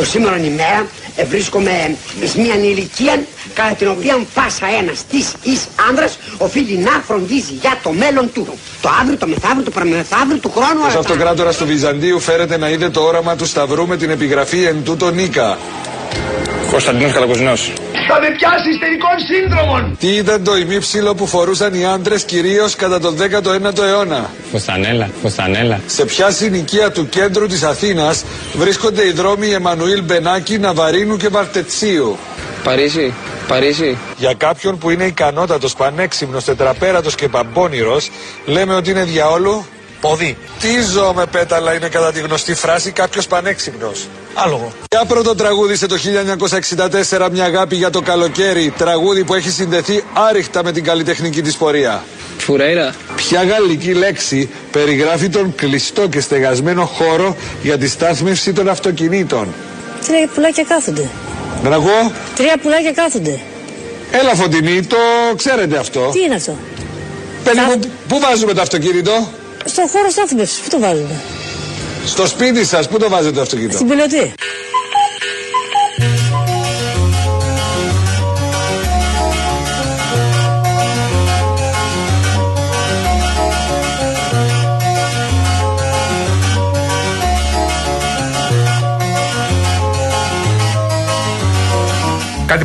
Το σήμερα ημέρα ε, βρίσκομαι σε μια ηλικία κατά την οποία πάσα ένας της εις άνδρας οφείλει να φροντίζει για το μέλλον του. Το αύριο, το μεθαύριο, το παραμεθαύριο του χρόνου. Ω αυτοκράτορα του Βυζαντίου φέρεται να είδε το όραμα του Σταυρού με την επιγραφή εν τούτο Νίκα. Κωνσταντίνος Καλακοζινός. Θα με πιάσεις τελικών σύνδρομων. Τι ήταν το ημίψιλο που φορούσαν οι άντρες κυρίως κατά τον 19ο αιώνα; Φωστανέλα, φωστανέλα. Σε ποια συνοικία του κέντρου της Αθήνας βρίσκονται οι δρόμοι Εμμανουήλ Μπενάκη, Ναβαρίνου και Βαρτετσίου; Παρίσι, Παρίσι. Για κάποιον που είναι ικανότατος, πανέξυπνος, τετραπέρατος και παμπώνυρο, λέμε ότι είναι διαόλου Ποδί. Τι ζώο με πέταλα είναι κατά τη γνωστή φράση κάποιος πανέξυπνος. Άλογο. Για πρώτο τραγούδισε το 1964 μια αγάπη για το καλοκαίρι. Τραγούδι που έχει συνδεθεί άριχτα με την καλλιτεχνική της πορεία. Φουρέιρα. Ποια γαλλική λέξη περιγράφει τον κλειστό και στεγασμένο χώρο για τη στάθμευση των αυτοκινήτων; Τρία πουλάκια κάθονται. Δεν ακούω. Τρία πουλάκια κάθονται. Έλα φωτεινή, το ξέρετε αυτό. Τι είναι αυτό; Παιδί Θα- μου, πού βάζουμε το αυτοκίνητο; Στο χώρο στάθμευση. Πού το βάζουμε. Στο σπίτι σας, πού το βάζετε το αυτοκίνητο; Στην πιλωτή.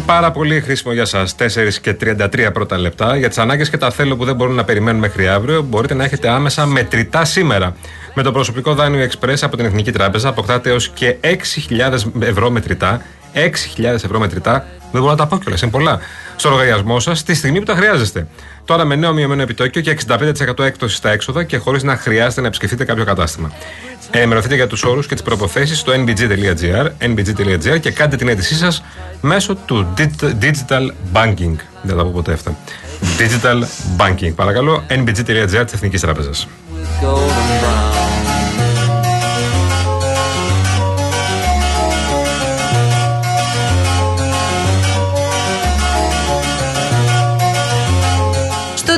Πάρα πολύ χρήσιμο για σας. 4 και 33 πρώτα λεπτά. Για τις ανάγκες και τα θέλω που δεν μπορούν να περιμένουν μέχρι αύριο, μπορείτε να έχετε άμεσα μετρητά σήμερα. Με το προσωπικό δάνειο Express από την Εθνική Τράπεζα αποκτάτε έως και 6.000 ευρώ μετρητά. 6.000 ευρώ μετρητά. Δεν μπορώ να τα πω κιόλας, είναι πολλά. Στο λογαριασμό σας τη στιγμή που τα χρειάζεστε. Τώρα με νέο μειωμένο επιτόκιο και 65% έκπτωση στα έξοδα και χωρίς να χρειάζεται να επισκεφτείτε κάποιο κατάστημα. Ενημερωθείτε για τους όρους και τις προποθέσεις στο nbg.gr, nbg.gr και κάντε την αίτησή σας μέσω του digit- digital banking. Δεν θα πω ποτέ αυτά. Digital banking. Παρακαλώ, nbg.gr της Εθνικής Τράπεζας.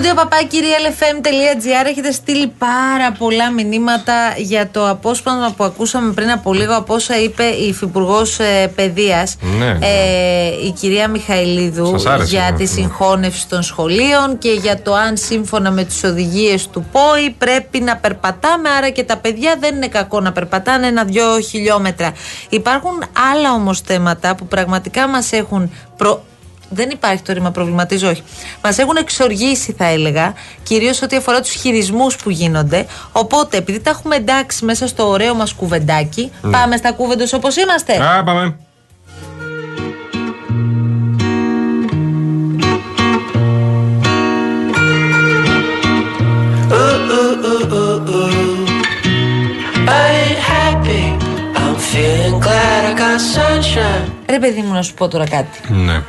Στούντιο παπάκυριαλεφm.gr έχετε στείλει πάρα πολλά μηνύματα για το απόσπασμα που ακούσαμε πριν από λίγο από όσα είπε η Υφυπουργός ε, Παιδείας, Ναι. ε, η κυρία Μιχαηλίδου, Σας άρεσε, για ναι. τη συγχώνευση των σχολείων και για το αν σύμφωνα με τις οδηγίες του ΠΟΗ πρέπει να περπατάμε, άρα και τα παιδιά δεν είναι κακό να περπατάνε ένα-δυο χιλιόμετρα. Υπάρχουν άλλα όμως θέματα που πραγματικά μας έχουν προ... Δεν υπάρχει το ρήμα προβληματίζω, όχι. Μας έχουν εξοργήσει, θα έλεγα, κυρίως ό,τι αφορά τους χειρισμούς που γίνονται. Οπότε, επειδή τα έχουμε εντάξει μέσα στο ωραίο μας κουβεντάκι, πάμε στα κούβεντο όπως είμαστε. Α, πάμε. Ρε, παιδί μου, να σου πω τώρα κάτι. Ναι.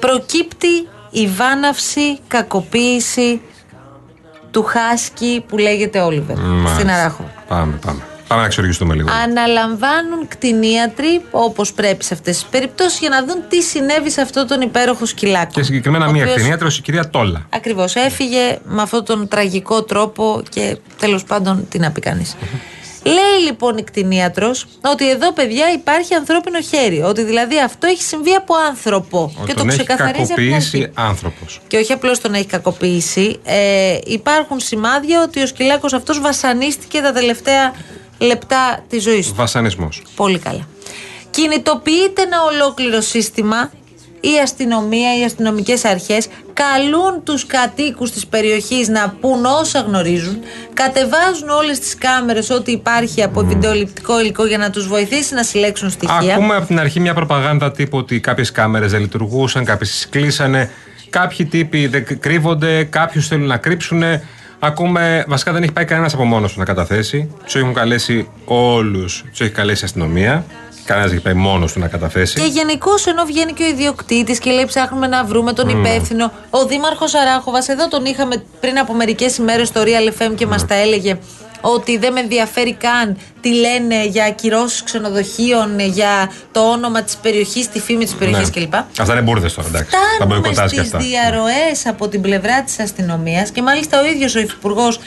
Προκύπτει η βάναυση, κακοποίηση του Χάσκι που λέγεται Όλιβερ Μάλιστα. στην Αράχο. Πάμε, πάμε. Πάμε να εξοργιστούμε λίγο. Αναλαμβάνουν κτηνίατροι, όπως πρέπει σε αυτές τις περιπτώσεις, για να δουν τι συνέβη σε αυτόν τον υπέροχο σκυλάκο. Και συγκεκριμένα Ο μία οποίος- κτηνίατρος, η κυρία Τόλα. Ακριβώς. Έφυγε με αυτόν τον τραγικό τρόπο και τέλος πάντων τι να πει κανεί. Λέει λοιπόν η κτηνίατρος ότι εδώ παιδιά υπάρχει ανθρώπινο χέρι. Ότι δηλαδή αυτό έχει συμβεί από άνθρωπο. Ότι και το τον έχει ξεκαθαρίζει από την αρχή. κακοποιήσει άνθρωπος. Και όχι απλώς τον έχει κακοποιήσει. Ε, υπάρχουν σημάδια ότι ο σκυλάκος αυτός βασανίστηκε τα τελευταία λεπτά της ζωής του. Βασανισμός. Πολύ καλά. Κινητοποιείται ένα ολόκληρο σύστημα. Η αστυνομία, οι αστυνομικές αρχές καλούν τους κατοίκους της περιοχής να πούν όσα γνωρίζουν, κατεβάζουν όλες τις κάμερες ό,τι υπάρχει από βιντεοληπτικό υλικό για να τους βοηθήσει να συλλέξουν στοιχεία. Ακούμε από την αρχή μια προπαγάνδα τύπου ότι κάποιες κάμερες δεν λειτουργούσαν, κάποιες κλείσανε, κάποιοι τύποι δεν κρύβονται, κάποιους θέλουν να κρύψουν. Ακούμε, βασικά δεν έχει πάει κανένας από μόνος του να καταθέσει. Τους έχουν καλέσει όλους, τους έχει καλέσει η αστυνομία. Κανένας δεν έχει πάει μόνος του να καταθέσει. Και γενικώς ενώ βγαίνει και ο ιδιοκτήτης και λέει ψάχνουμε να βρούμε τον υπεύθυνο. Ο Δήμαρχος Αράχοβας, εδώ τον είχαμε πριν από μερικές ημέρες στο Real FM και μας τα έλεγε ότι δεν με ενδιαφέρει καν τι λένε για ακυρώσει ξενοδοχείων, για το όνομα της περιοχής, τη φήμη της περιοχής Ναι. κλπ. Αυτά είναι μπουρδες τώρα, εντάξει. Τα Φτάνουμε μποϊκοτάζ και στις αυτά. διαρροές από την πλευρά της αστυνομίας και μάλιστα ο ίδιος ο Υφυπουργός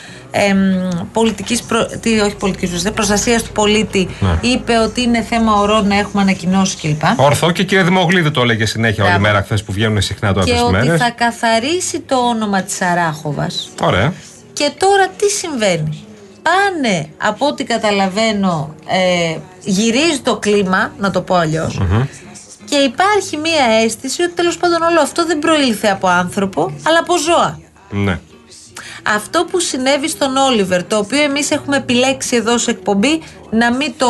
πολιτικής. Τι, όχι πολιτικής προστασίας του πολίτη Ναι. είπε ότι είναι θέμα ορών να έχουμε ανακοινώσει κλπ. Ορθό και η κυρία Δημογλίδη το έλεγε συνέχεια όλη Μπράβο. μέρα χθες που βγαίνουν συχνά τώρα Και αυτέ τις ότι μέρες. θα καθαρίσει το όνομα της Αράχοβας Ωραία. Και τώρα τι συμβαίνει. Πάνε, από ό,τι καταλαβαίνω, ε, γυρίζει το κλίμα, να το πω αλλιώς, Και υπάρχει μία αίσθηση ότι τέλος πάντων όλο αυτό δεν προήλθε από άνθρωπο, αλλά από ζώα. Ναι. Αυτό που συνέβη στον Όλιβερ, το οποίο εμείς έχουμε επιλέξει εδώ σε εκπομπή να μην το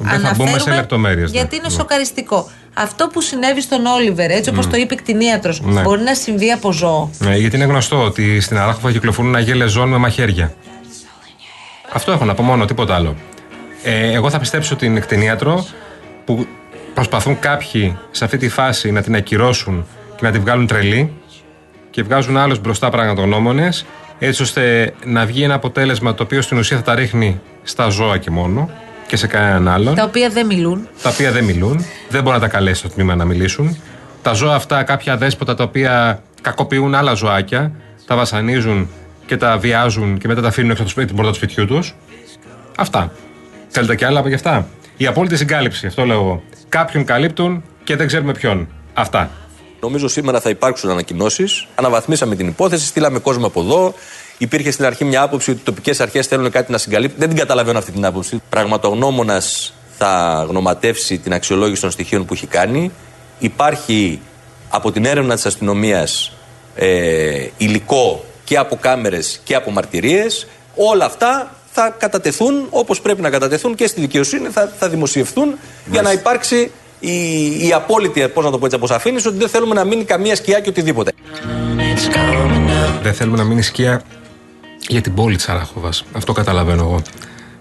Δεν θα αναφέρουμε. μπούμε σε λεπτομέρειες, ναι. Γιατί είναι Ναι. σοκαριστικό. Αυτό που συνέβη στον Όλιβερ, έτσι όπως το είπε κτηνίατρος, Ναι. μπορεί να συμβεί από ζώο. Ναι, γιατί είναι γνωστό ότι στην Αράχοβα κυκλοφορούν αγέλες ζώων με μαχαίρια. Αυτό έχω να πω μόνο, τίποτα άλλο. Ε, εγώ θα πιστέψω την κτηνίατρο που προσπαθούν κάποιοι σε αυτή τη φάση να την ακυρώσουν και να την βγάλουν τρελή και βγάζουν άλλους μπροστά πραγματογνώμονες έτσι ώστε να βγει ένα αποτέλεσμα το οποίο στην ουσία θα τα ρίχνει στα ζώα και μόνο και σε κανέναν άλλον Τα οποία δεν μιλούν. τα οποία δεν μιλούν, δεν μπορεί να τα καλέσει στο τμήμα να μιλήσουν. Τα ζώα αυτά, κάποια δέσποτα τα οποία κακοποιούν άλλα ζωάκια, τα βασανίζουν και τα βιάζουν και μετά τα αφήνουν έξω από το σπίτι, την πόρτα του σπιτιού τους. Αυτά. Θέλετε κι άλλα από γι' αυτά; Η απόλυτη συγκάλυψη, αυτό λέω εγώ. Κάποιον καλύπτουν και δεν ξέρουμε ποιον. Αυτά. Νομίζω σήμερα θα υπάρξουν ανακοινώσεις. Αναβαθμίσαμε την υπόθεση, στείλαμε κόσμο από εδώ. Υπήρχε στην αρχή μια άποψη ότι οι τοπικές αρχές θέλουν κάτι να συγκαλύπτουν. Δεν την καταλαβαίνω αυτή την άποψη. Πραγματογνώμονας θα γνωματεύσει την αξιολόγηση των στοιχείων που έχει κάνει. Υπάρχει από την έρευνα της αστυνομίας ε, υλικό και από κάμερες και από μαρτυρίες. Όλα αυτά θα κατατεθούν όπως πρέπει να κατατεθούν και στη δικαιοσύνη, θα, θα δημοσιευθούν για να υπάρξει η, η απόλυτη, πώς να το πω έτσι, αποσαφήνιση ότι δεν θέλουμε να μείνει καμία σκιά και οτιδήποτε. Δεν θέλουμε να μείνει σκία για την πόλη τη Αράχοβα. Αυτό καταλαβαίνω εγώ.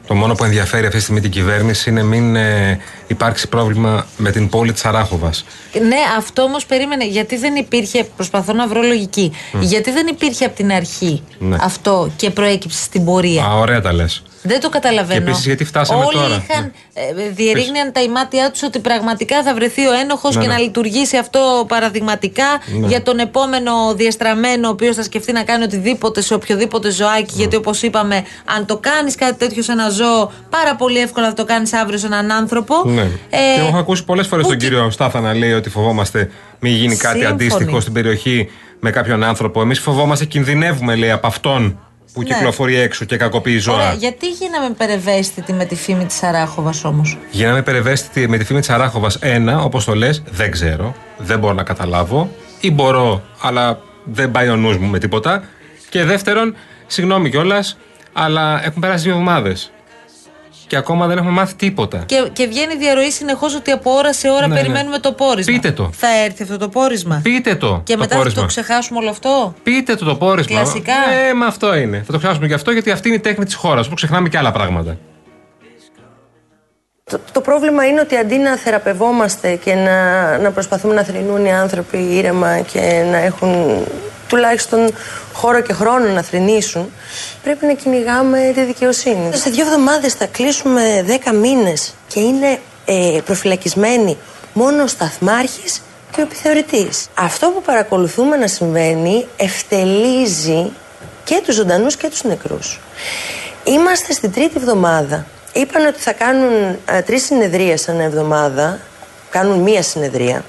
Το μόνο που ενδιαφέρει αυτή τη στιγμή την κυβέρνηση είναι μην ε, υπάρξει πρόβλημα με την πόλη της Αράχοβας. Ναι, αυτό όμως περίμενε. Γιατί δεν υπήρχε. Προσπαθώ να βρω λογική. Γιατί δεν υπήρχε από την αρχή Ναι. αυτό και προέκυψε στην πορεία; Α, ωραία τα λες. Δεν το καταλαβαίνω. Και επίσης γιατί φτάσαμε Όλοι τώρα; είχαν, ε, διερήγναν τα ημάτια τους ότι πραγματικά θα βρεθεί ο ένοχος Ναι, και ναι. να λειτουργήσει αυτό παραδειγματικά Ναι. για τον επόμενο διεστραμμένο, ο οποίος θα σκεφτεί να κάνει οτιδήποτε σε οποιοδήποτε ζωάκι. Γιατί όπως είπαμε, αν το κάνεις κάτι τέτοιο σε ένα ζώο, πάρα πολύ εύκολα θα το κάνεις αύριο σε έναν άνθρωπο. Ναι. Ε, και εγώ έχω ακούσει πολλές φορές που τον και- κύριο Στάθα να λέει ότι φοβόμαστε μην γίνει κάτι Σύμφωνοι. αντίστοιχο στην περιοχή με κάποιον άνθρωπο. Εμείς φοβόμαστε, κινδυνεύουμε, λέει, από αυτόν που Ναι. κυκλοφορεί έξω και κακοποιεί ζώα. Ωραία, γιατί γίναμε περευαίσθητοι με τη φήμη της Αράχοβα όμως; Γίναμε περιβέστητοι με τη φήμη της Αράχοβα. Ένα, όπως το λες, δεν ξέρω. Δεν μπορώ να καταλάβω. Ή μπορώ, αλλά δεν πάει ο νους μου με τίποτα. Και δεύτερον, συγγνώμη κιόλας, αλλά έχουν περάσει δύο εβδομάδες. Και ακόμα δεν έχουμε μάθει τίποτα. Και, και βγαίνει διαρροή συνεχώς ότι από ώρα σε ώρα Ναι, ναι. περιμένουμε το πόρισμα. Πείτε το. Θα έρθει αυτό το πόρισμα; Πείτε το. Και το μετά πόρισμα. θα το ξεχάσουμε όλο αυτό; Πείτε το το πόρισμα. Κλασικά; Ε, μα αυτό είναι. Θα το ξεχάσουμε γι' αυτό γιατί αυτή είναι η τέχνη της χώρας που ξεχνάμε και άλλα πράγματα. Το, το πρόβλημα είναι ότι αντί να θεραπευόμαστε και να, να προσπαθούμε να θρυνούν οι άνθρωποι ήρεμα και να έχουν τουλάχιστον χώρο και χρόνο να θρυνήσουν, πρέπει να κυνηγάμε τη δικαιοσύνη. Σε δύο εβδομάδες θα κλείσουμε δέκα μήνες και είναι ε, προφυλακισμένοι μόνο ο σταθμάρχης και ο επιθεωρητής. Αυτό που παρακολουθούμε να συμβαίνει ευτελίζει και τους ζωντανούς και τους νεκρούς. Είμαστε στην τρίτη εβδομάδα. Είπαν ότι θα κάνουν ε, τρεις συνεδρίες ανά εβδομάδα. Κάνουν μία συνεδρία.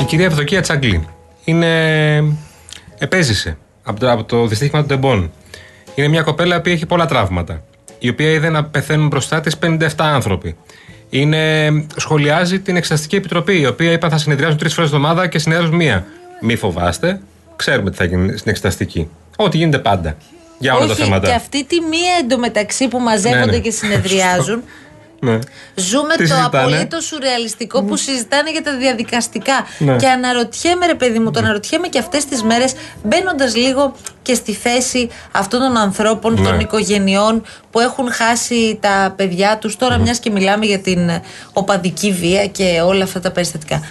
Η κυρία Ευδοκία Τσαγκλή είναι. επέζησε από το, από το δυστύχημα του Ντεμπών. Είναι μια κοπέλα που έχει πολλά τραύματα. Η οποία είδε να πεθαίνουν μπροστά της 57 άνθρωποι. Είναι, σχολιάζει την Εξεταστική Επιτροπή, η οποία είπαν θα συνεδριάζουν τρεις φορές εβδομάδα και συνεδριάζουν μία. Μη φοβάστε, ξέρουμε τι θα γίνει στην Εξεταστική. Ό,τι γίνεται πάντα. Για όλα τα Όχι, θέματα. και αυτή τη μία εντωμεταξύ που μαζεύονται Ναι, ναι. και συνεδριάζουν. Ναι. Ζούμε Τι το συζητάνε; απολύτως σουρεαλιστικό που συζητάνε για τα διαδικαστικά. Ναι. Και αναρωτιέμαι, ρε παιδί μου, το αναρωτιέμαι και αυτές τις μέρες, μπαίνοντας λίγο και στη θέση αυτών των ανθρώπων, Ναι. των οικογενειών που έχουν χάσει τα παιδιά τους. Τώρα, μιας και μιλάμε για την οπαδική βία και όλα αυτά τα περιστατικά.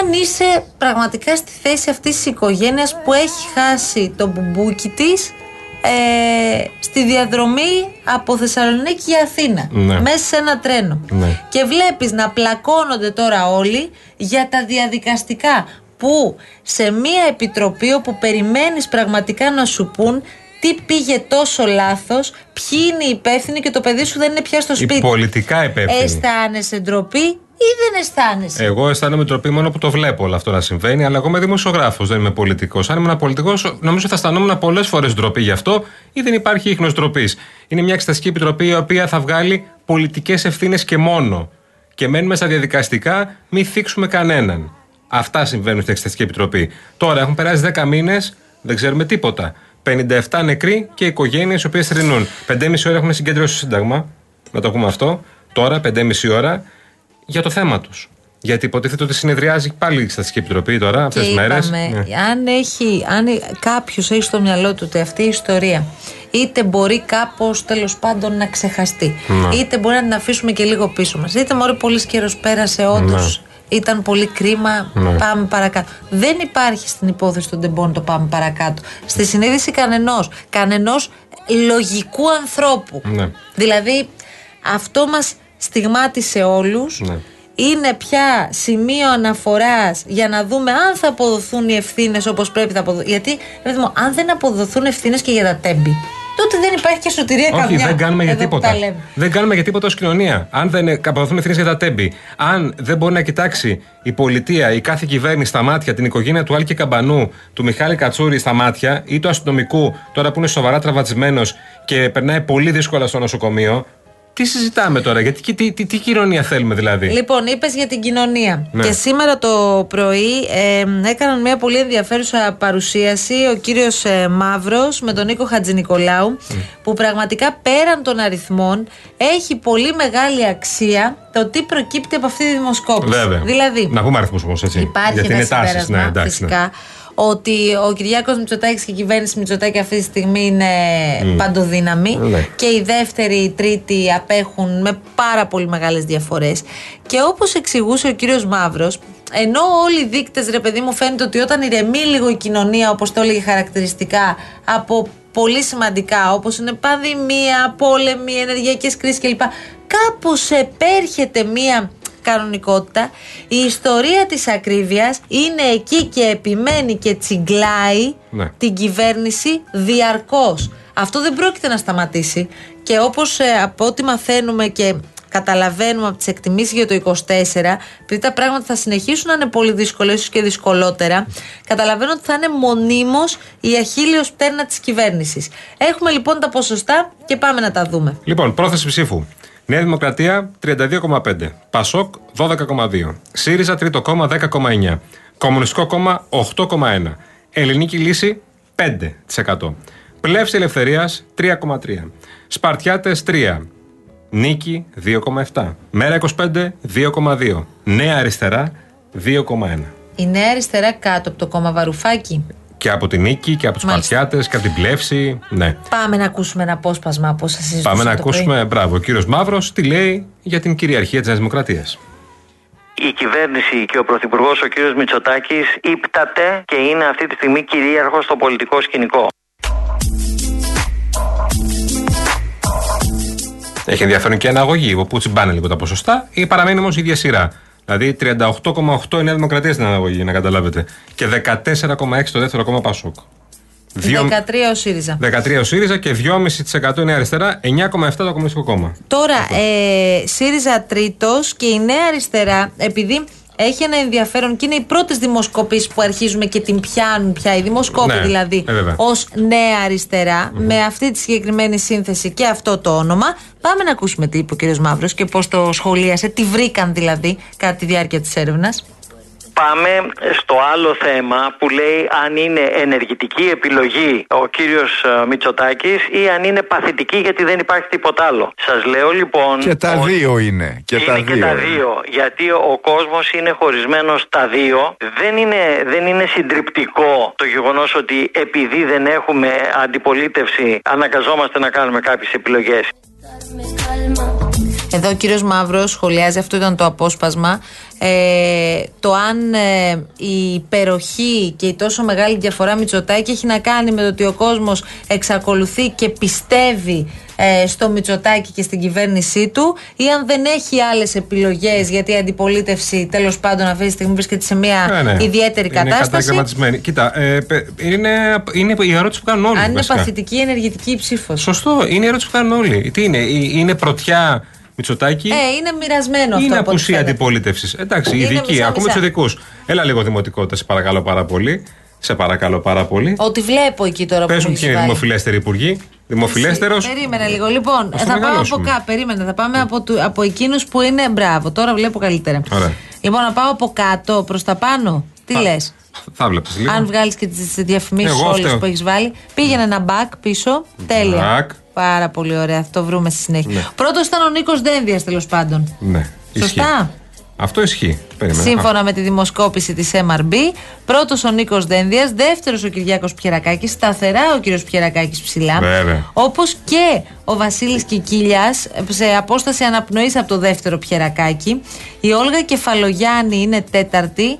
Αν είσαι πραγματικά στη θέση αυτής της οικογένειας που έχει χάσει το μπουμπούκι της ε, στη διαδρομή από Θεσσαλονίκη για Αθήνα. Ναι. Μέσα σε ένα τρένο. Ναι. Και βλέπεις να πλακώνονται τώρα όλοι για τα διαδικαστικά που σε μία επιτροπή όπου περιμένεις πραγματικά να σου πούν τι πήγε τόσο λάθος, ποιοι είναι οι υπεύθυνοι και το παιδί σου δεν είναι πια στο Οι σπίτι. πολιτικά υπεύθυνοι. Αισθάνεσαι ντροπή ή δεν αισθάνεσαι; Εγώ αισθάνομαι τροπή μόνο που το βλέπω όλο αυτό να συμβαίνει, αλλά εγώ είμαι δημοσιογράφος, δεν είμαι πολιτικός. Αν ήμουν πολιτικός, νομίζω θα αισθανόμουν πολλές φορές ντροπή γι' αυτό ή δεν υπάρχει ίχνος ντροπής. Είναι μια εξεταστική επιτροπή η οποία θα βγάλει πολιτικές ευθύνες και μόνο. Και μένουμε στα διαδικαστικά, μη θίξουμε κανέναν. Αυτά συμβαίνουν στην Εξεταστική Επιτροπή. Τώρα έχουν περάσει 10 μήνες, δεν ξέρουμε τίποτα. 57 νεκροί και οικογένειες οι οποίες θρυνούν. 5,5 ώρα έχουν συγκέντρωση στο Σύνταγμα. Να το πούμε αυτό. Τώρα, 5,5 ώρα, για το θέμα τους. Γιατί υποτίθεται ότι συνεδριάζει πάλι η Εξεταστική Επιτροπή τώρα, αυτές Και τι μέρες. είπαμε, αν, έχει, αν κάποιος έχει στο μυαλό του ότι αυτή η ιστορία είτε μπορεί κάπως τέλος πάντων να ξεχαστεί, Ναι. είτε μπορεί να την αφήσουμε και λίγο πίσω μας, είτε μωρέ πολύ καιρός πέρασε, όντως Ναι. ήταν πολύ κρίμα, Ναι. πάμε παρακάτω. Δεν υπάρχει στην υπόθεση των τεμπών το πάμε παρακάτω. Στη συνείδηση κανενός, κανενός λογικού ανθρώπου. Ναι. Δηλαδή, αυτό μας στιγμάτισε όλους Ναι. είναι πια σημείο αναφοράς για να δούμε αν θα αποδοθούν οι ευθύνες όπως πρέπει να αποδοθούν. Γιατί, ρε παιδί μου, αν δεν αποδοθούν ευθύνες και για τα τέμπη, τότε δεν υπάρχει και σωτηρία Όχι, καμιά. δεν κάνουμε για Εδώ που τίποτα. τα λέμε. Δεν κάνουμε για τίποτα ως κοινωνία. Αν δεν αποδοθούν ευθύνες για τα τέμπη, αν δεν μπορεί να κοιτάξει η πολιτεία, η κάθε κυβέρνηση στα μάτια, την οικογένεια του Άλκη Καμπανού, του Μιχάλη Κατσούρη στα μάτια ή του αστυνομικού, τώρα που είναι σοβαρά τραυματισμένο και περνάει πολύ δύσκολα στο νοσοκομείο, τι συζητάμε τώρα, γιατί τι, τι, τι, τι κοινωνία θέλουμε δηλαδή; Λοιπόν, είπες για την κοινωνία. Ναι. Και σήμερα το πρωί ε, έκαναν μια πολύ ενδιαφέρουσα παρουσίαση ο κύριος ε, Μαύρος με τον Νίκο Χατζηνικολάου, που πραγματικά πέραν των αριθμών έχει πολύ μεγάλη αξία το τι προκύπτει από αυτή τη δημοσκόπηση. Βέβαια. Δηλαδή, Να πούμε αριθμούς όμως, έτσι. Υπάρχει γιατί ένα είναι τάσεις. συμπέρασμα, Ναι, εντάξει. φυσικά, Ναι. Ότι ο Κυριάκος Μητσοτάκης και η κυβέρνηση Μητσοτάκη αυτή τη στιγμή είναι παντοδύναμη Ναι. και η δεύτερη, η τρίτη απέχουν με πάρα πολύ μεγάλες διαφορές. Και όπως εξηγούσε ο κύριος Μαύρος, ενώ όλοι οι δείκτες, ρε παιδί μου, φαίνεται ότι όταν ηρεμεί λίγο η κοινωνία, όπως το έλεγε χαρακτηριστικά, από πολύ σημαντικά, όπως είναι πανδημία, πόλεμοι, ενεργειακές κρίσεις κλπ. Κάπως επέρχεται μία κανονικότητα. Η ιστορία της ακρίβειας είναι εκεί και επιμένει και τσιγκλάει Ναι. την κυβέρνηση διαρκώς. Αυτό δεν πρόκειται να σταματήσει και όπως ε, από ό,τι μαθαίνουμε και καταλαβαίνουμε από τις εκτιμήσεις για το 24 επειδή τα πράγματα θα συνεχίσουν να είναι πολύ δύσκολα ίσως και δυσκολότερα καταλαβαίνω ότι θα είναι μονίμως η αχίλιος πτέρνα της κυβέρνησης. Έχουμε λοιπόν τα ποσοστά και πάμε να τα δούμε. Λοιπόν, πρόθεση ψήφου. Νέα Δημοκρατία 32,5. Πασόκ 12,2. ΣΥΡΙΖΑ τρίτο κόμμα 10,9. Κομμουνιστικό κόμμα 8,1. Ελληνική λύση 5%. Πλεύση Ελευθερίας 3,3. Σπαρτιάτες 3. Νίκη 2,7. Μέρα 25 2,2. Νέα Αριστερά 2,1. Η Νέα Αριστερά κάτω από το κόμμα Βαρουφάκη. Και από την Νίκη και από τους Μάλιστα. Σπαρτιάτε και από την Πλεύση. Ναι. Πάμε να ακούσουμε ένα απόσπασμα από όσα συζητούσαμε Πάμε να το πρωί. ακούσουμε, μπράβο, ο κύριος Μαύρος τι λέει για την κυριαρχία της Νέας Δημοκρατίας. η κυβέρνηση και ο Πρωθυπουργός ο κύριος Μητσοτάκης ύπταται και είναι αυτή τη στιγμή κυρίαρχος στο πολιτικό σκηνικό. Έχει ενδιαφέρον και αναγωγή, όπου τσιμπάνε λίγο τα ποσοστά, ή παραμένει όμως η ίδια σειρά. Δηλαδή 38,8 η Νέα Δημοκρατία στην αναγωγή, να καταλάβετε. Και 14,6 το δεύτερο κόμμα Πασόκ. 13 ο ΣΥΡΙΖΑ. 13 ο ΣΥΡΙΖΑ και 2,5% η Νέα Αριστερά, 9,7 το Κομμουνιστικό Κόμμα. Τώρα, ε, ΣΥΡΙΖΑ τρίτος και η Νέα Αριστερά, επειδή έχει ένα ενδιαφέρον και είναι οι πρώτες δημοσκοπήσεις που αρχίζουμε και την πιάνουν πια, οι δημοσκόποι Ναι, δηλαδή, ε, βέβαια. ως Νέα Αριστερά, με αυτή τη συγκεκριμένη σύνθεση και αυτό το όνομα. Πάμε να ακούσουμε τι είπε ο κ. Μαύρος και πώς το σχολίασε, τι βρήκαν δηλαδή κατά τη διάρκεια της έρευνας. Πάμε στο άλλο θέμα που λέει αν είναι ενεργητική επιλογή ο κύριος ε, Μητσοτάκης ή αν είναι παθητική γιατί δεν υπάρχει τίποτα άλλο. Σας λέω λοιπόν... Και τα ότι δύο είναι. Και είναι τα και δύο. τα είναι. δύο. Γιατί ο κόσμος είναι χωρισμένος στα δύο. Δεν είναι, δεν είναι συντριπτικό το γεγονός ότι επειδή δεν έχουμε αντιπολίτευση αναγκαζόμαστε να κάνουμε κάποιες επιλογές. Εδώ ο κύριος Μαύρος σχολιάζει, αυτό ήταν το απόσπασμα, ε, το αν ε, η υπεροχή και η τόσο μεγάλη διαφορά Μητσοτάκη έχει να κάνει με το ότι ο κόσμος εξακολουθεί και πιστεύει ε, στο Μητσοτάκη και στην κυβέρνησή του ή αν δεν έχει άλλες επιλογές γιατί η αντιπολίτευση τέλος πάντων αυτή τη στιγμή βρίσκεται σε μια Ναι, ναι. ιδιαίτερη Είναι κατάσταση. καταγραμματισμένη. Κοίτα, ε, πε- είναι, είναι η ερώτηση που κάνουν όλοι. Αν είναι βασικά. παθητική ενεργητική ψήφος. Σωστό, είναι η ερώτηση που κάνουν όλοι. Τι είναι, ε, είναι πρωτιά Μητσοτάκη. Ε, είναι μοιρασμένο αυτό. είναι από ό,τι απουσία φαίνεται. αντιπολίτευσης. Εντάξει, Είναι ειδικοί, μισά-μισά. ακούμε τους ειδικού. Έλα λίγο δημοτικότητα, σε παρακαλώ πάρα πολύ. Σε παρακαλώ πάρα πολύ. Ότι βλέπω εκεί τώρα που Πες μου μου έχεις ποιοι είναι οι βάλει. δημοφιλέστεροι υπουργοί. Δημοφιλέστερος. Περίμενε λίγο. Λοιπόν, Ας το θα πάμε από μεγαλώσουμε. κάτω. Περίμενε, θα πάμε από, του, από εκείνους που είναι. Μπράβο, τώρα βλέπω καλύτερα. Ωραία. Λοιπόν, να πάω από κάτω προς τα πάνω. Τι Θα- λες; Θα βλέπεις λίγο. Αν βγάλεις και τις διαφημίσεις Εγώ όλες φταίω. που έχεις βάλει, πήγαινε ένα back πίσω. Τέλεια. Back. Πάρα πολύ ωραία. Θα το βρούμε στη συνέχεια. Ναι. Πρώτος ήταν ο Νίκος Δένδιας τέλος πάντων. Ναι. Σωστά. Ισχύει. Αυτό ισχύει. Περίμενα. Σύμφωνα με τη δημοσκόπηση της MRB, πρώτος ο Νίκος Δένδιας, δεύτερος ο Κυριάκος Πιερακάκης, σταθερά ο κύριος Πιερακάκης ψηλά. Βέβαια. Όπως και ο Βασίλης Κικίλιας, σε απόσταση αναπνοής από το δεύτερο Πιερακάκη. Η Όλγα Κεφαλογιάννη είναι τέταρτη.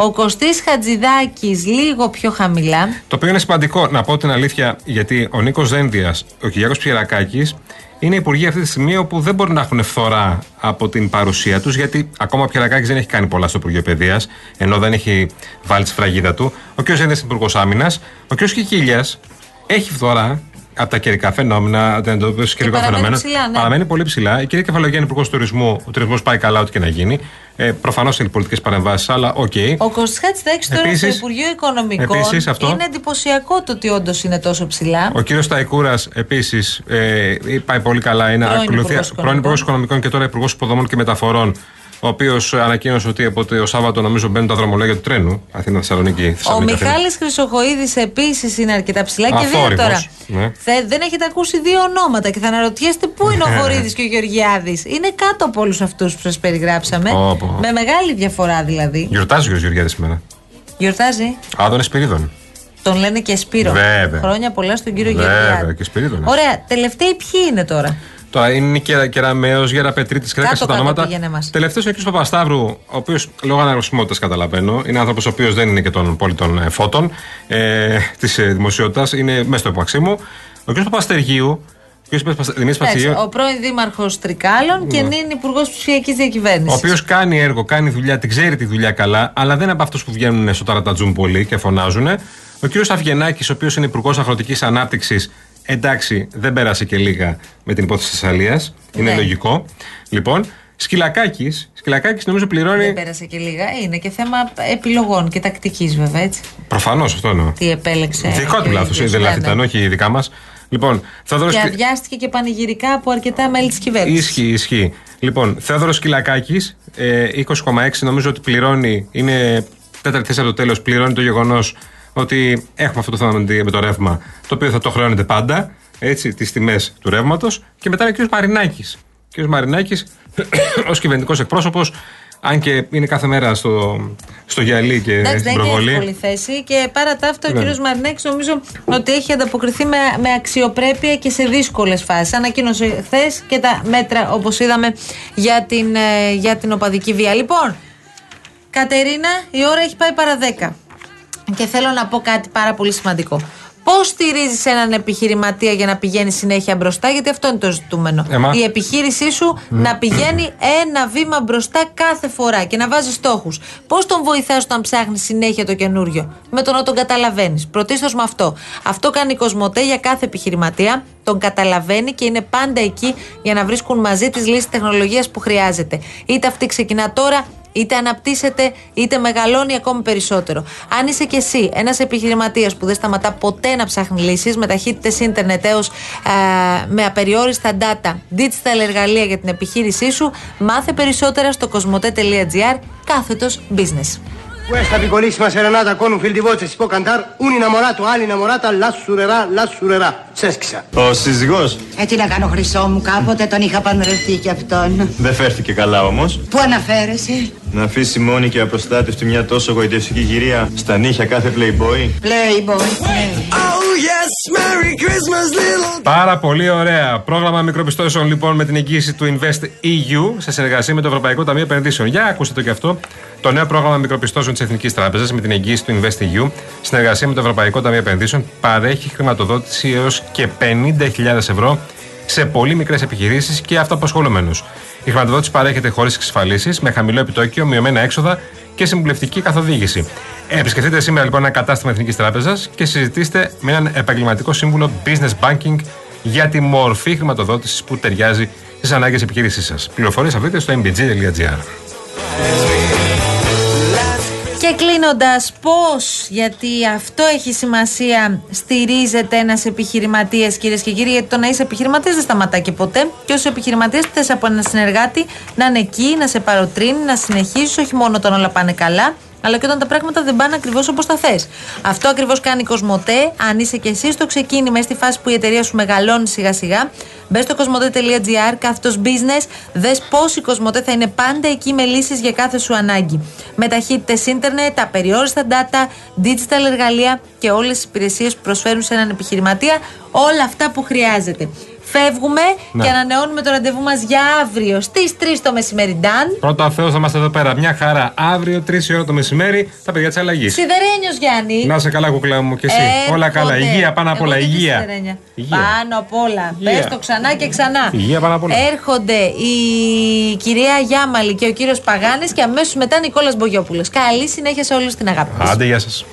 Ο Κωστής Χατζηδάκης λίγο πιο χαμηλά. Το οποίο είναι σημαντικό να πω την αλήθεια, γιατί ο Νίκος Δένδιας, ο Κυριάκος Πιερακάκης είναι υπουργοί αυτή τη στιγμή όπου δεν μπορούν να έχουν φθορά από την παρουσία τους, γιατί ακόμα ο Πιερακάκης δεν έχει κάνει πολλά στο Υπουργείο Παιδείας, ενώ δεν έχει βάλει τη σφραγίδα του. Ο κ. Δένδιας είναι υπουργός άμυνας. Ο κ. Κικίλιας έχει φθορά από τα καιρικά φαινόμενα, από την αντιμετώπιση καιρικών παραμένει φαινομένων. ψηλά, ναι. Παραμένει πολύ ψηλά. Η κυρία Κεφαλογιάννη, υπουργός τουρισμού, ο τουρισμός πάει καλά, ό,τι και να γίνει. Ε, Προφανώς είναι πολιτικές παρεμβάσεις, αλλά οκ. Ο Κωστής Χατζηδάκης τώρα Επίσης- στο Υπουργείο Οικονομικών επίσης αυτό. είναι εντυπωσιακό το ότι όντως είναι τόσο ψηλά. Ο κύριος Σταϊκούρας επίσης ε, πάει πολύ καλά. Είναι Πρώην ακολουθία- Υπουργός πρώην Υπουργός Οικονομικών και τώρα Υπουργός Υποδομών και Μεταφορών. Ο οποίος ανακοίνωσε ότι από το Σάββατο νομίζω μπαίνουν τα δρομολόγια του τρένου. Αθήνα-Θεσσαλονίκη. Ο Θεσσαλονίκη, Αθήνα. Μιχάλης Χρυσοχοίδης επίσης είναι αρκετά ψηλά και δείτε Αθόρυβος, τώρα. ναι. Θε- δεν έχετε ακούσει δύο ονόματα και θα αναρωτιέστε πού είναι ο Βορίδης και ο Γεωργιάδης. Είναι κάτω από όλους αυτούς που σας περιγράψαμε. Πω, πω. Με μεγάλη διαφορά δηλαδή. Γιορτάζει ο Γιώργος Γεωργιάδης σήμερα. Γιορτάζει. Άδωνες Σπυρίδων. Τον λένε και Σπύρο. Βέβαια. Χρόνια πολλά στον κύριο Βέβαια, Γεωργιάδη. και Σπυρίδων. Ωραία. Τελευταίοι ποιοι είναι τώρα; Τώρα είναι η Κερα, Κεραμαίο, Γέρα Πετρίτη, κρέκα Κάτω, τα κάτω ονόματα. πήγαινε μας. Τελευταίος είναι ο κ. Παπασταύρου, ο οποίος λόγω αναγνωσιμότητα καταλαβαίνω, είναι άνθρωπος ο οποίος δεν είναι και των πολιτών ε, φώτων ε, της ε, δημοσιότητας, είναι μέσα στο υπαξίμου. Ο κ. Παπαστεργίου, ο κ. Δημήτρης Εντάξει, Παστεργίου, ο πρώην Δήμαρχος Τρικάλων και Ναι. νυν Υπουργός Ψηφιακής ο Διακυβέρνηση. οποίος κάνει έργο, κάνει δουλειά, την ξέρει τη δουλειά καλά, αλλά δεν είναι από αυτούς που βγαίνουν στο ταρατατζούμ πολύ και φωνάζουν. Ο κ. Αυγενάκη, ο οποίος είναι Υπουργός Αγροτικής Ανάπτυξης, εντάξει, δεν πέρασε και λίγα με την υπόθεση της Αλίας. Είναι Ναι. λογικό. Λοιπόν, Σκυλακάκης, Σκυλακάκης νομίζω πληρώνει. Δεν πέρασε και λίγα. Είναι και θέμα επιλογών και τακτικής βέβαια έτσι. Προφανώς αυτό εννοώ. Τι επέλεξε. Δικό και του ο λάθος. ίδιος. Δεν Ναι, λάθη ναι. ήταν, όχι δικά μας. Λοιπόν, Θεόδωρος Και αδειάστηκε και πανηγυρικά από αρκετά μέλη της κυβέρνησης. Ισχύει, ισχύει. Λοιπόν, Θεόδωρος Κυλακάκη, ε, 20,6 νομίζω ότι πληρώνει, είναι τέταρτη θέση από το τέλος, πληρώνει το γεγονός ότι έχουμε αυτό το θέμα με τη- με το ρεύμα, το οποίο θα το χρεώνεται πάντα, έτσι, τις τιμές του ρεύματος. Και μετά είναι ο κ. Μαρινάκης. Ο κ. Μαρινάκης, ως κυβερνητικός εκπρόσωπος, αν και είναι κάθε μέρα στο, στο γυαλί και Εντάξει, στην δεν είναι προβολή. εύκολη θέση και παρά τα αυτά ο Ναι. κ. Μαρινέκη νομίζω ότι έχει ανταποκριθεί με, με αξιοπρέπεια και σε δύσκολες φάσεις. Ανακοίνωσε χθες και τα μέτρα, όπως είδαμε, για την, ε, για την οπαδική βία. Λοιπόν, Κατερίνα, η ώρα έχει πάει παρά 10. Και θέλω να πω κάτι πάρα πολύ σημαντικό. Πώς στηρίζεις έναν επιχειρηματία για να πηγαίνει συνέχεια μπροστά, γιατί αυτό είναι το ζητούμενο. Έμα. Η επιχείρησή σου να πηγαίνει ένα βήμα μπροστά κάθε φορά και να βάζει στόχους. Πώς τον βοηθάς όταν ψάχνεις συνέχεια το καινούριο, Με το να τον καταλαβαίνεις. Πρωτίστως με αυτό. Αυτό κάνει η Κοσμοτέ για κάθε επιχειρηματία. Τον καταλαβαίνει και είναι πάντα εκεί για να βρίσκουν μαζί τις λύσεις τεχνολογίας που χρειάζεται. Είτε αυτή ξεκινά τώρα, είτε αναπτύσσεται, είτε μεγαλώνει ακόμη περισσότερο. Αν είσαι κι εσύ ένας επιχειρηματίας που δεν σταματά ποτέ να ψάχνει λύσεις με ταχύτητες ίντερνετ έως με απεριόριστα data, digital εργαλεία για την επιχείρησή σου, μάθε περισσότερα στο cosmote.gr κάθετος business. Questa piccolissima serenata con un fil di voce si può cantare un innamorato all'innamorata la surerà, la surerà. Σέσκισα. Ο σύζυγος Ε, τι να κάνω χρυσό μου, κάποτε τον είχα παντρευτεί κι αυτόν. δεν φέρθηκε καλά όμως. Πού αναφέρεσαι, Να αφήσει μόνη και απροστάτευτη μια τόσο γοητευτική γυρία στα νύχια κάθε playboy. Playboy. Play. Oh yes, Merry Christmas, little. Πάρα πολύ ωραία. Πρόγραμμα μικροπιστώσεων λοιπόν με την εγγύηση του Invest EU σε συνεργασία με το Ευρωπαϊκό Ταμείο Επενδύσεων. Για ακούστε το και αυτό. Το νέο πρόγραμμα μικροπιστώσεων της Εθνικής Τράπεζας με την εγγύηση του Invest EU, συνεργασία με το Ευρωπαϊκό Ταμείο Επενδύσεων, παρέχει χρηματοδότηση έως και 50.000 ευρώ σε πολύ μικρές επιχειρήσεις και αυτοαπασχολουμένους. Η χρηματοδότηση παρέχεται χωρίς εξασφαλίσεις, με χαμηλό επιτόκιο, μειωμένα έξοδα και συμβουλευτική καθοδήγηση. Επισκεφτείτε σήμερα λοιπόν ένα κατάστημα Εθνικής Τράπεζας και συζητήστε με έναν επαγγελματικό σύμβουλο business banking για τη μορφή χρηματοδότησης που ταιριάζει στις ανάγκες επιχείρησής σας. Πληροφορίες θα βρείτε στο mbg.gr. Και κλείνοντας, πώς, γιατί αυτό έχει σημασία, στηρίζεται ένας επιχειρηματίας, κυρίες και κύριοι, γιατί το να είσαι επιχειρηματίας δεν σταματά και ποτέ. Και ως επιχειρηματίας θες από ένα συνεργάτη να είναι εκεί, να σε παροτρύνει, να συνεχίσει, όχι μόνο όταν όλα πάνε καλά, αλλά και όταν τα πράγματα δεν πάνε ακριβώς όπως τα θες. Αυτό ακριβώς κάνει η Κοσμοτέ. Αν είσαι και εσύ στο ξεκίνημα, στη φάση που η εταιρεία σου μεγαλώνει σιγά σιγά, μπες στο κοσμοτέ.gr, κάθετος business, δες πώς η Κοσμοτέ θα είναι πάντα εκεί με λύσεις για κάθε σου ανάγκη. Με ταχύτητε ίντερνετ, απεριόριστα data, digital εργαλεία και όλες τις υπηρεσίες που προσφέρουν σε έναν επιχειρηματία όλα αυτά που χρειάζεται. Φεύγουμε Ναι. και ανανεώνουμε το ραντεβού μας για αύριο στις 3 το μεσημέρι. Νταν. Πρώτα ο Θεός θα είμαστε εδώ πέρα. Μια χαρά. Αύριο 3 η ώρα το μεσημέρι τα παιδιά της αλλαγής. Σιδερένιος Γιάννη. Να σε καλά, κουκλά μου και εσύ. Έρχονται. Όλα καλά. Υγεία πάνω απ' όλα. Εγώ και τη Υγεία. σιδερένια. Υγεία. Πάνω απ' όλα. Υγεία. Πες το ξανά και ξανά. Υγεία πάνω απ' όλα. Έρχονται η κυρία Γιάμαλη και ο κύριος Παγάνης και αμέσως μετά Νικόλας Μπογιόπουλος. Καλή συνέχεια σε όλους την αγάπη. μας. Άντε, γεια σας.